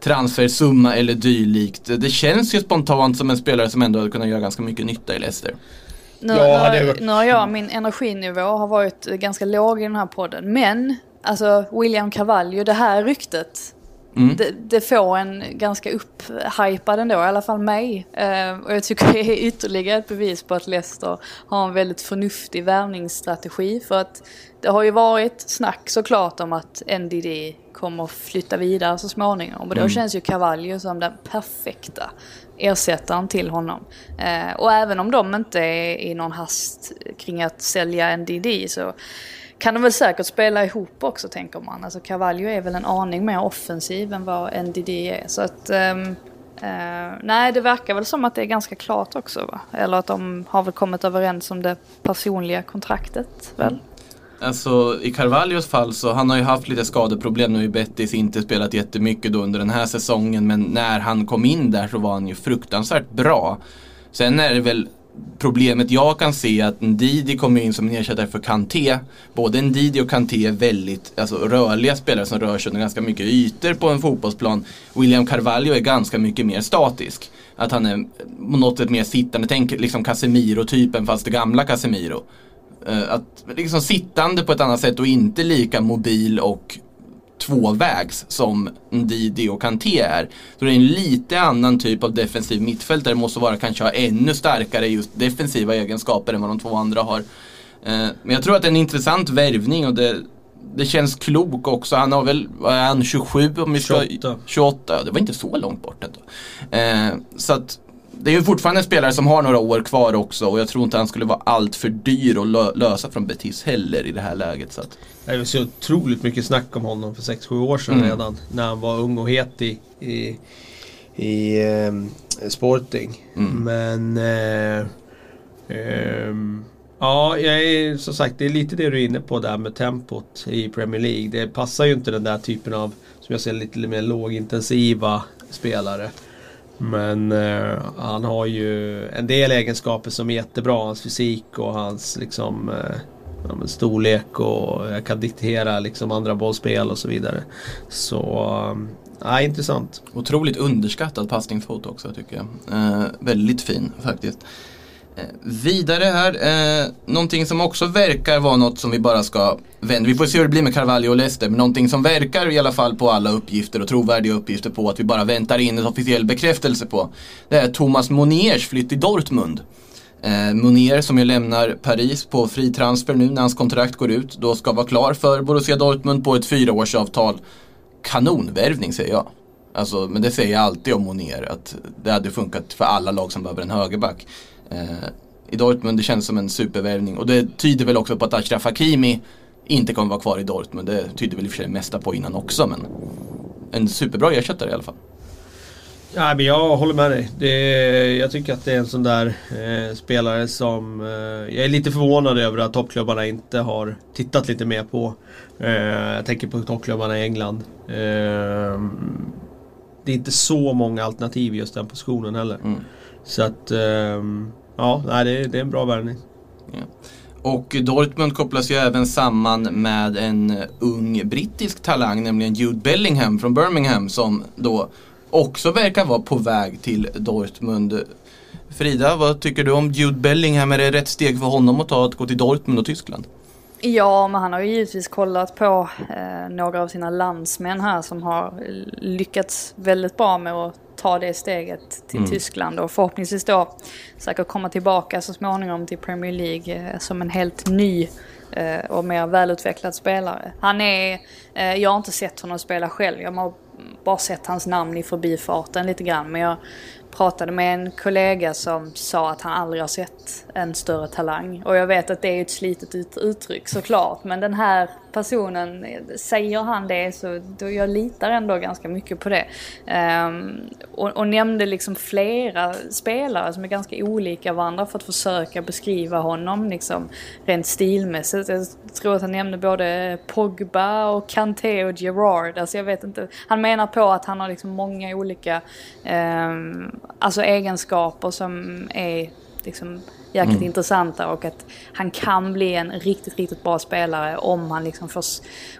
transfersumma eller dylikt. Det känns ju spontant som en spelare som ändå hade kunnat göra ganska mycket nytta i Leicester. Nu, ja, nu, nu har jag, min energinivå har varit ganska låg i den här podden. Men, alltså William Carvalho, det här ryktet Mm. Det, det, får en ganska upphypad ändå, i alla fall mig. Uh, och jag tycker det är ytterligare ett bevis på att Leicester har en väldigt förnuftig värvningsstrategi. För att det har ju varit snack såklart om att NDD kommer flytta vidare så småningom. Och då mm. känns ju Cavallo som den perfekta ersättaren till honom. Uh, och även om de inte är i någon hast kring att sälja NDD så kan de väl säkert spela ihop också tänker man. Alltså Carvalho är väl en aning mer offensiv än vad NDD är. Så att, um, uh, nej det verkar väl som att det är ganska klart också va? Eller att de har väl kommit överens om det personliga kontraktet väl? Alltså i Carvalhos fall så han har ju haft lite skadeproblem nu i Betis, inte spelat jättemycket då under den här säsongen men när han kom in där så var han ju fruktansvärt bra. Sen är det väl problemet jag kan se att Ndidi kommer in som en ersättare för Kanté. Både Ndidi och Kanté är väldigt alltså, rörliga spelare som rör sig under ganska mycket ytor på en fotbollsplan. William Carvalho är ganska mycket mer statisk. Att han är på något sätt mer sittande. Tänk liksom Casemiro-typen fast det gamla Casemiro. Uh, att liksom sittande på ett annat sätt och inte lika mobil och tvåvägs som Ndidi och Kanté är. Så det är en lite annan typ av defensiv mittfältare. Måste vara kanske ha ännu starkare just defensiva egenskaper än vad de två andra har. Eh, Men jag tror att det är en intressant värvning och det, det känns klok också. Han har väl, vad är han, 27 om vi ska... 28. 28, det var inte så långt bort ändå. Eh, så att det är ju fortfarande en spelare som har några år kvar också och jag tror inte han skulle vara allt för dyr att lö- lösa från Betis heller i det här läget. Så att, Det var så otroligt mycket snack om honom för 6-7 år sedan Mm. redan. När han var ung och het i, i, i ehm, Sporting. Mm. Men... Eh, ehm, ja, jag är, som sagt det är lite det du är inne på där med tempot i Premier League. Det passar ju inte den där typen av, som jag ser lite mer lågintensiva spelare. Men eh, han har ju en del egenskaper som är jättebra. Hans fysik och hans liksom eh, ja, men storlek och jag kan diktera liksom andra bollspel och så vidare. Så, eh, ja, intressant. Otroligt underskattad passningsfot också tycker jag. Eh, väldigt fin faktiskt. Eh, vidare här, eh, någonting som också verkar vara något som vi bara ska vända. Vi får se hur det blir med Carvalho och Leicester, men någonting som verkar i alla fall på alla uppgifter och trovärdiga uppgifter på att vi bara väntar in en officiell bekräftelse på. Det är Thomas Moniers flytt till Dortmund. Eh, Monier som ju lämnar Paris på fri transfer nu när hans kontrakt går ut. Då ska vara klar för Borussia Dortmund på ett fyraårsavtal. Kanonvärvning säger jag. Alltså, men det säger jag alltid om Monier, att det hade funkat för alla lag som behöver en högerback. Eh, I Dortmund det känns som en supervärvning och det tyder väl också på att Achraf Hakimi inte kommer vara kvar i Dortmund. Det tyder väl i och för sig det mesta på innan också men en superbra ersättare i alla fall. Ja, men jag håller med dig. Det, jag tycker att det är en sån där eh, spelare som eh, jag är lite förvånad över att toppklubbarna inte har tittat lite mer på. Eh, jag tänker på toppklubbarna i England. Eh, det är inte så många alternativ i just den positionen heller. Mm. Så att ehm, ja, nej, det, är- det är en bra värvning. Och Dortmund kopplas ju även samman med en ung brittisk talang, nämligen Jude Bellingham från Birmingham som då också verkar vara på väg till Dortmund. Frida, vad tycker du om Jude Bellingham? Är det rätt steg för honom att ta att gå till Dortmund och Tyskland? Ja, men han har ju givetvis kollat på eh, några av sina landsmän här som har lyckats väldigt bra med att ta det steget till Mm. Tyskland och förhoppningsvis då säkert komma tillbaka så småningom till Premier League eh, som en helt ny eh, och mer välutvecklad spelare. Han är, eh, jag har inte sett honom spela själv, jag har bara sett hans namn i förbifarten lite grann men jag pratade med en kollega som sa att han aldrig har sett en större talang. Och jag vet att det är ett slitet ut- uttryck såklart. Men den här personen, säger han det så då jag litar ändå ganska mycket på det. Um, och, och nämnde liksom flera spelare som är ganska olika varandra för att försöka beskriva honom liksom rent stilmässigt. Jag tror att han nämnde både Pogba och Kanté och Gerard. Alltså jag vet inte. Han menar på att han har liksom många olika um, alltså egenskaper som är liksom jäkligt intressanta och att han kan bli en riktigt, riktigt bra spelare om han liksom får,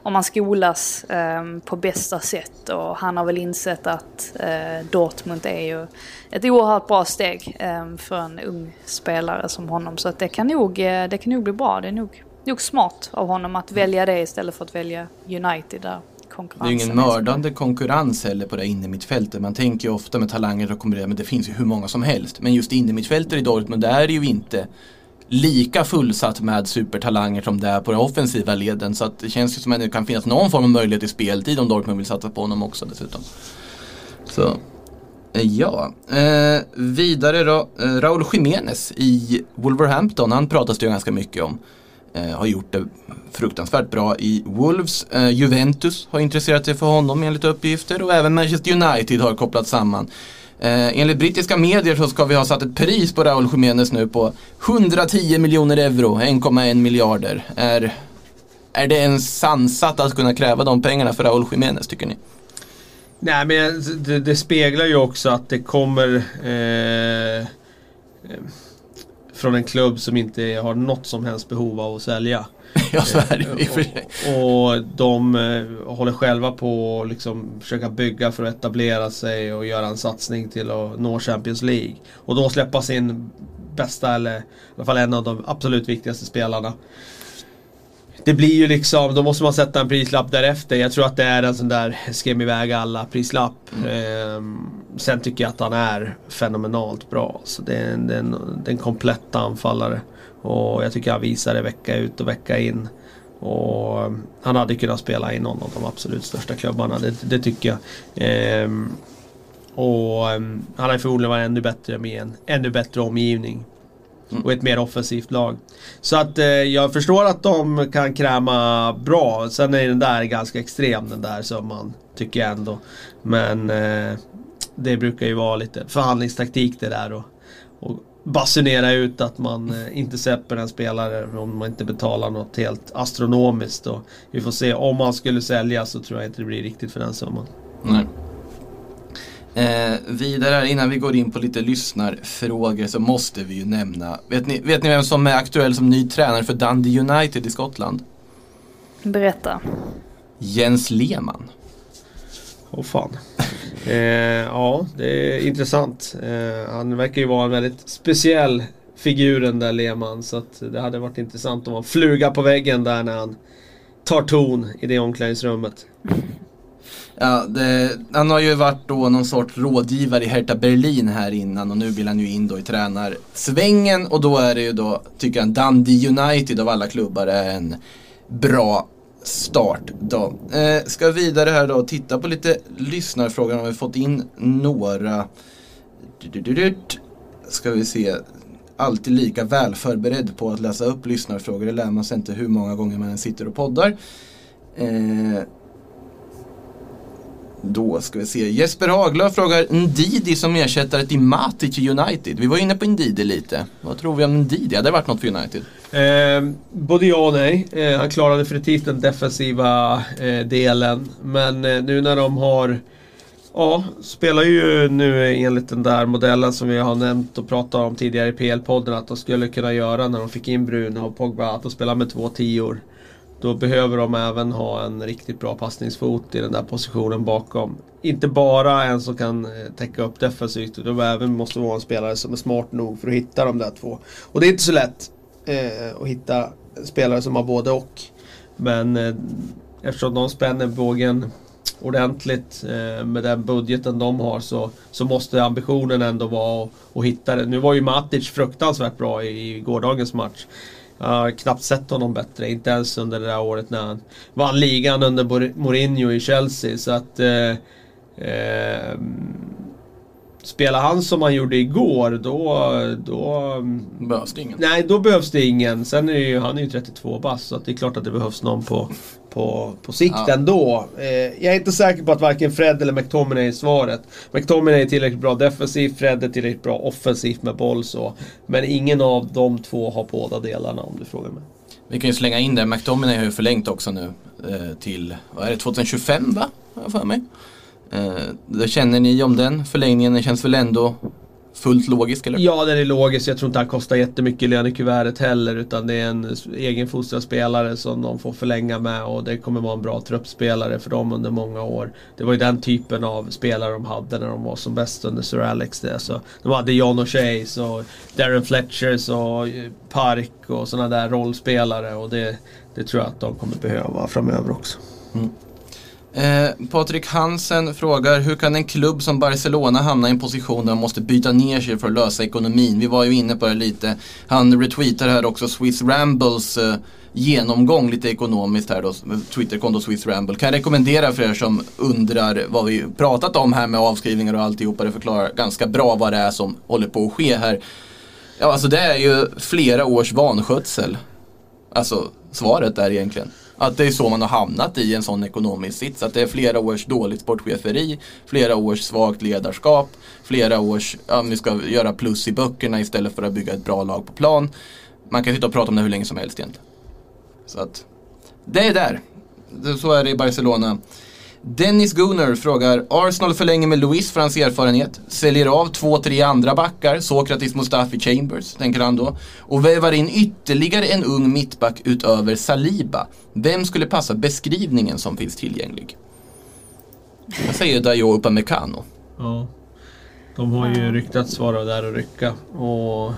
om han skolas ehm, på bästa sätt. Och han har väl insett att eh, Dortmund är ju ett oerhört bra steg ehm, för en ung spelare som honom. Så att det kan nog, eh, det kan nog bli bra. Det är nog, nog smart av honom att välja det istället för att välja United där Det är ju ingen mördande konkurrens heller på det innermittfältet. Man tänker ju ofta med talanger att konkurrera, men det finns ju hur många som helst. Men just innermittfältet i Dortmund, där är det ju inte lika fullsatt med supertalanger som det är på den offensiva leden. Så att det känns ju som att det kan finnas någon form av möjlighet till speltid om Dortmund vill satsa på honom också dessutom. Så, eh, ja. Eh, vidare då, eh, Raúl Jiménez i Wolverhampton, han pratas det ju ganska mycket om. Eh, har gjort det fruktansvärt bra i Wolves. Eh, Juventus har intresserat sig för honom enligt uppgifter och även Manchester United har kopplats samman. Eh, enligt brittiska medier så ska vi ha satt ett pris på Raúl Jiménez nu på 110 miljoner euro, 1,1 miljarder. Är, är det ens sansat att kunna kräva de pengarna för Raúl Jiménez tycker ni? Nej men det, det speglar ju också att det kommer eh, eh, från en klubb som inte har något som helst behov av att sälja. ja, så är det i och för sig. Och, och de eh, håller själva på att liksom försöka bygga för att etablera sig och göra en satsning till att nå Champions League. Och då släppa sin bästa, eller i alla fall en av de absolut viktigaste spelarna det blir ju liksom, då måste man sätta en prislapp därefter. Jag tror att det är en sån där skräm iväg alla prislapp. Ehm, sen tycker jag att han är fenomenalt bra. Så det är en, det är en, det är en komplett anfallare. Och jag tycker han visar det vecka ut och vecka in. Och um, han hade kunnat spela i någon av de absolut största klubbarna, det, det tycker jag. Ehm, och um, han har förmodligen varit ännu bättre med en ännu bättre omgivning. Och ett mer offensivt lag. Så att eh, jag förstår att de kan kräma bra. Sen är den där ganska extrem den där summan. Tycker jag ändå. Men eh, det brukar ju vara lite förhandlingstaktik det där. Och, och basunera ut att man eh, inte släpper en spelare om man inte betalar något helt astronomiskt. Och vi får se, om man skulle sälja så tror jag inte det blir riktigt för den summan. Nej. Eh, vidare här, innan vi går in på lite lyssnarfrågor så måste vi ju nämna, vet ni, vet ni vem som är aktuell som ny tränare för Dundee United i Skottland? Berätta. Jens Lehmann. Åh fan. Eh, ja, det är intressant. Eh, han verkar ju vara en väldigt speciell figur den där Lehmann. Så att det hade varit intressant om han fluga på väggen där när han tar ton i det omklädningsrummet. Ja, det, han har ju varit då någon sorts rådgivare i Hertha Berlin här innan och nu vill han ju in då i tränarsvängen och då är det ju då, tycker han, Dundee United av alla klubbar är en bra start då. Eh, ska vidare här då och titta på lite lyssnarfrågor. Har vi fått in några. Ska vi se. Alltid lika väl förberedd på att läsa upp lyssnarfrågor. Det lär man sig inte hur många gånger man än sitter och poddar. Eh, då ska vi se. Jesper Haglöf frågar Ndidi som ersättare till Matic i United. Vi var inne på Ndidi lite. Vad tror vi om Ndidi? Hade det varit något för United? Eh, både ja och nej. Eh, han klarar definitivt den defensiva eh, delen. Men eh, nu när de har Ja, spelar ju nu enligt den där modellen som vi har nämnt och pratat om tidigare i PL-podden att de skulle kunna göra när de fick in Bruno och Pogba, att de spelar med två tior. Då behöver de även ha en riktigt bra passningsfot i den där positionen bakom. Inte bara en som kan eh, täcka upp defensivt, utan även måste vara en spelare som är smart nog för att hitta de där två. Och det är inte så lätt eh, att hitta spelare som har både och. Men eh, eftersom de spänner bågen ordentligt eh, med den budgeten de har så, så måste ambitionen ändå vara att, att hitta det. Nu var ju Matic fruktansvärt bra i, i gårdagens match. Jag har knappt sett honom bättre, inte ens under det där året när han vann ligan under Mourinho i Chelsea. Så att... Eh, eh, spelar han som han gjorde igår, då... då Behövs det ingen. nej, då behövs det ingen. Sen är ju, han är ju 32 bast, så det är klart att det behövs någon på, på, på sikt Ja. ändå. Eh, jag är inte säker på att varken Fred eller McTominay är svaret. McTominay är tillräckligt bra defensivt, Fred är tillräckligt bra offensivt med boll så. Men ingen av de två har båda delarna om du frågar mig. Vi kan ju slänga in det. McTominay har ju förlängt också nu eh, till, vad är det, 2025 va? Har jag för mig. Eh, då känner ni om den förlängningen? Den känns väl ändå fullt logisk eller? Ja, den är logisk. Jag tror inte han kostar jättemycket i lönekuvertet heller. Utan det är en egenfostrad spelare som de får förlänga med. Och det kommer vara en bra truppspelare för dem under många år. Det var ju den typen av spelare de hade när de var som bäst under Sir Alex. Det. Så de hade John O'Sheas och Darren Fletchers och eh, Park och sådana där rollspelare. Och det, det tror jag att de kommer behöva framöver också. Eh, Patrik Hansen frågar hur kan en klubb som Barcelona hamna i en position där de måste byta ner sig för att lösa ekonomin? Vi var ju inne på det lite. Han retweetar här också Swiss Rambles eh, genomgång lite ekonomiskt här då. Twitterkonto Swiss Ramble. Kan jag rekommendera för er som undrar vad vi pratat om här med avskrivningar och alltihopa. Det förklarar ganska bra vad det är som håller på att ske här. Ja, alltså det är ju flera års vanskötsel. Alltså svaret är egentligen. Att det är så man har hamnat i en sån ekonomisk sits. Att det är flera års dåligt sportcheferi, flera års svagt ledarskap, flera års, ja vi ska göra plus i böckerna istället för att bygga ett bra lag på plan. Man kan sitta och prata om det hur länge som helst egentligen. Så att, det är där. Så är det i Barcelona. Dennis Gunnar frågar, Arsenal förlänger med Luis för hans erfarenhet, säljer av två, tre andra backar, Sokratis, Mustafi, Chambers, tänker han då, och vävar in ytterligare en ung mittback utöver Saliba. Vem skulle passa beskrivningen som finns tillgänglig? Jag säger Dayo Upamecano. Ja. De har ju ryktats vara där och rycka. Och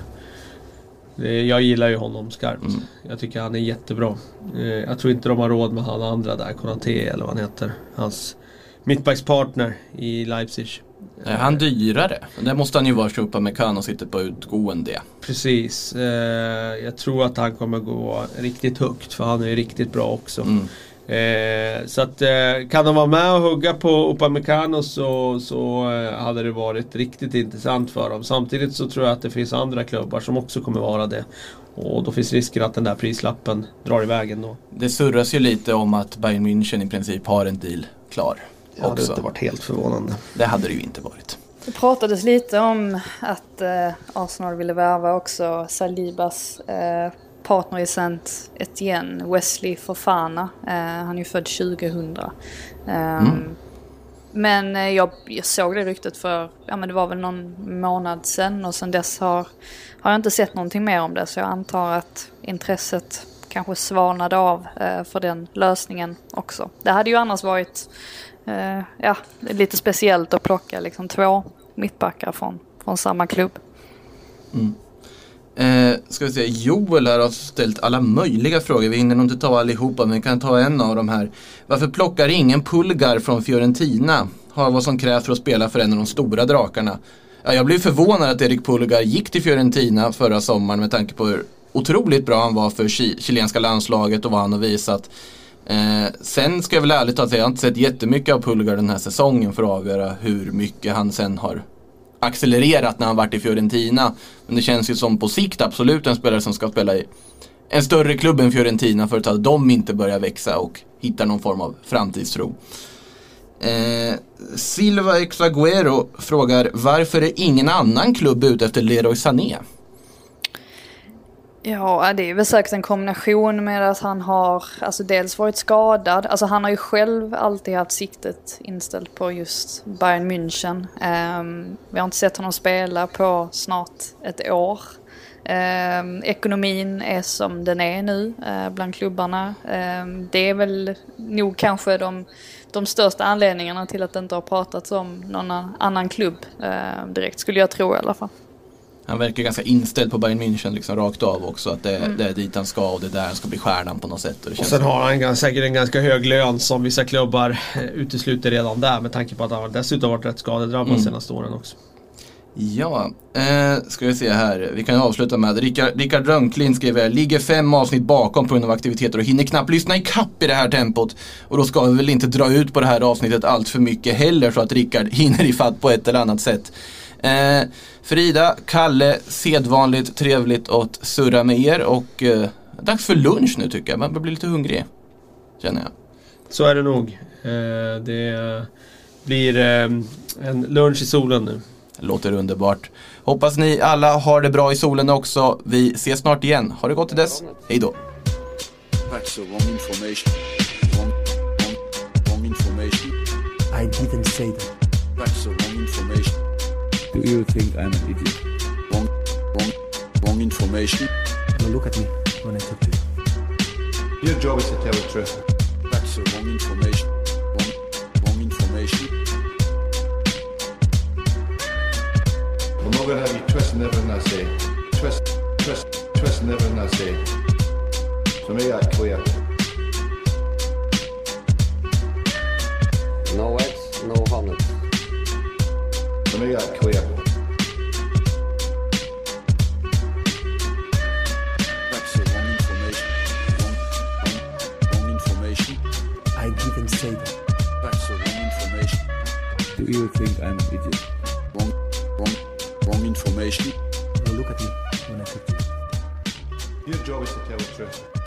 Jag gillar ju honom skarpt. Mm. Jag tycker han är jättebra. Eh, Jag tror inte de har råd med han andra där, Konate eller vad han heter. Hans mittbackspartner i Leipzig. Är han dyrare? Det måste han ju vara för Upamecano sitter på utgående. Precis. Eh, jag tror att han kommer gå riktigt högt för han är ju riktigt bra också. Mm. Eh, så att eh, kan de vara med och hugga på Upamecano så, så eh, hade det varit riktigt intressant för dem. Samtidigt så tror jag att det finns andra klubbar som också kommer vara det. Och då finns risken att den där prislappen drar iväg ändå. Det surras ju lite om att Bayern München i princip har en deal klar. Det hade också. inte varit helt förvånande. Det hade det ju inte varit. Det pratades lite om att eh, Arsenal ville värva också Salibas eh, partner i Saint Etienne, Wesley Fofana. Eh, han är ju född 2000. Ehm, Men eh, jag, jag såg det ryktet för, ja men det var väl någon månad sedan och sedan dess har, har jag inte sett någonting mer om det. Så jag antar att intresset kanske svalnade av eh, för den lösningen också. Det hade ju annars varit eh, ja, lite speciellt att plocka liksom två mittbackar från, från samma klubb. Eh, ska vi se, Joel här har ställt alla möjliga frågor. Vi hinner nog inte ta allihopa men vi kan ta en av de här. Varför plockar ingen Pulgar från Fiorentina? Har vad som krävs för att spela för en av de stora drakarna. Ja, jag blev förvånad att Erik Pulgar gick till Fiorentina förra sommaren med tanke på hur otroligt bra han var för chilenska landslaget och vad han har visat. Eh, sen ska jag väl ärligt säga att jag har inte sett jättemycket av Pulgar den här säsongen för att avgöra hur mycket han sen har accelererat när han varit i Fiorentina. Men det känns ju som på sikt absolut en spelare som ska spela i en större klubb än Fiorentina för att de inte börjar växa och hittar någon form av framtidstro. Eh, Silva Exaguero frågar varför är ingen annan klubb ute efter Leroy Sané? Ja, det är väl säkert en kombination med att han har alltså dels varit skadad. Alltså han har ju själv alltid haft siktet inställt på just Bayern München. Um, vi har inte sett honom spela på snart ett år. Um, ekonomin är som den är nu uh, bland klubbarna. Um, det är väl nog kanske de, de största anledningarna till att det inte har pratats om någon annan klubb uh, direkt, skulle jag tro i alla fall. Han verkar ganska inställd på Bayern München liksom rakt av också. Att det, det är dit han ska och det är där han ska bli stjärnan på något sätt. Och det Och sen har han gans- säkert en ganska hög lön som vissa klubbar eh, utesluter redan där med tanke på att han dessutom varit rätt skadedrabbad Mm. senaste åren också. Ja, eh, ska vi se här. Vi kan ju avsluta med Rickard, Rickard Rönnklin skriver Ligger fem avsnitt bakom på grund av aktiviteter och hinner knappt lyssna i kapp i det här tempot. Och då ska vi väl inte dra ut på det här avsnittet allt för mycket heller så att Rickard hinner ifatt på ett eller annat sätt. Eh, Frida, Kalle, sedvanligt trevligt att surra med er och eh, dags för lunch nu tycker jag. Man börjar bli lite hungrig. Känner jag. Så är det nog. Eh, det blir eh, en lunch i solen nu. Låter underbart. Hoppas ni alla har det bra i solen också. Vi ses snart igen. Ha det gott till dess. Hej då. I didn't say that. Do you think I'm an idiot? Wrong, wrong, wrong information. Now look at me when I talk to you. Your job is to tell the truth. That's the wrong information. Wrong, wrong information. I'm not going to have you twisting everything I say. Twist, twist, twisting everything I say. So make that clear. No eggs, no honey. So make that clear. That's the wrong information. Wrong, wrong, wrong information. I didn't say that. That's the wrong information. Do you think I'm an idiot? Wrong, wrong, wrong information. Now look at me when I talk to you. Your job is to tell the truth.